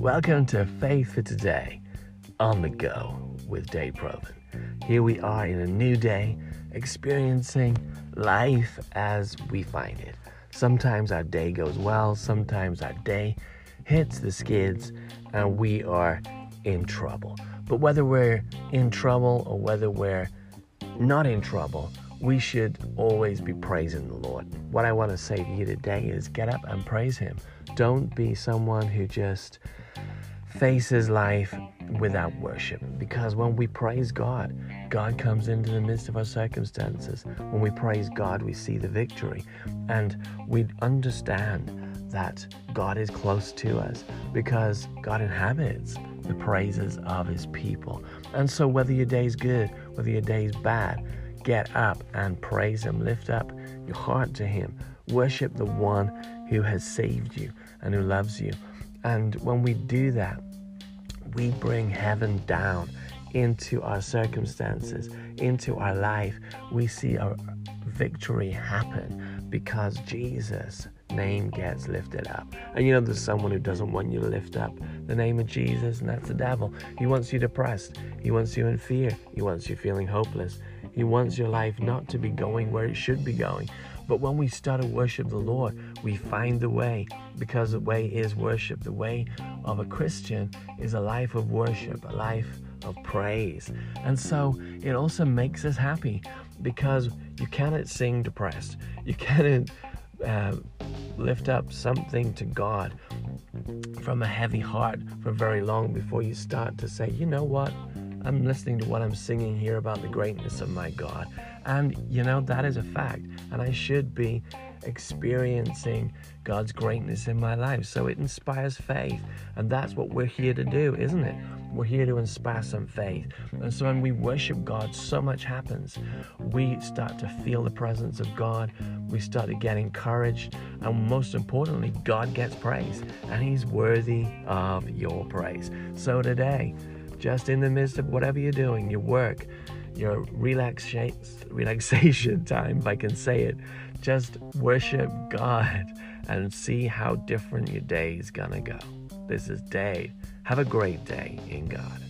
Welcome to Faith for Today on the go with Dave Proven. Here we are in a new day, experiencing life as we find it. Sometimes our day goes well, sometimes our day hits the skids and we are in trouble. But whether we're in trouble or whether we're not in trouble, we should always be praising the Lord. What I want to say to you today is get up and praise Him. Don't be someone who just faces life without worship. Because when we praise God, God comes into the midst of our circumstances. When we praise God, we see the victory. And we understand that God is close to us because God inhabits the praises of His people. And so, whether your day's good, whether your day's bad, get up and praise Him. Lift up your heart to Him. Worship the one who has saved you and who loves you. And when we do that, we bring heaven down into our circumstances, into our life. We see our victory happen because Jesus' name gets lifted up. And you know, there's someone who doesn't want you to lift up the name of Jesus, and that's the devil. He wants you depressed, he wants you in fear, he wants you feeling hopeless, he wants your life not to be going where it should be going. But when we start to worship the Lord, we find the way because the way is worship. The way of a Christian is a life of worship, a life of praise. And so it also makes us happy because you cannot sing depressed. You cannot uh, lift up something to God from a heavy heart for very long before you start to say, you know what? I'm listening to what I'm singing here about the greatness of my God. And, you know, that is a fact. And I should be experiencing God's greatness in my life. So it inspires faith. And that's what we're here to do, isn't it? We're here to inspire some faith. And so when we worship God, so much happens. We start to feel the presence of God. We start to get encouraged. And most importantly, God gets praise. And He's worthy of your praise. So today, just in the midst of whatever you're doing, your work, your relaxation, relaxation time, if I can say it, just worship God and see how different your day is gonna go. This is Dave. Have a great day in God.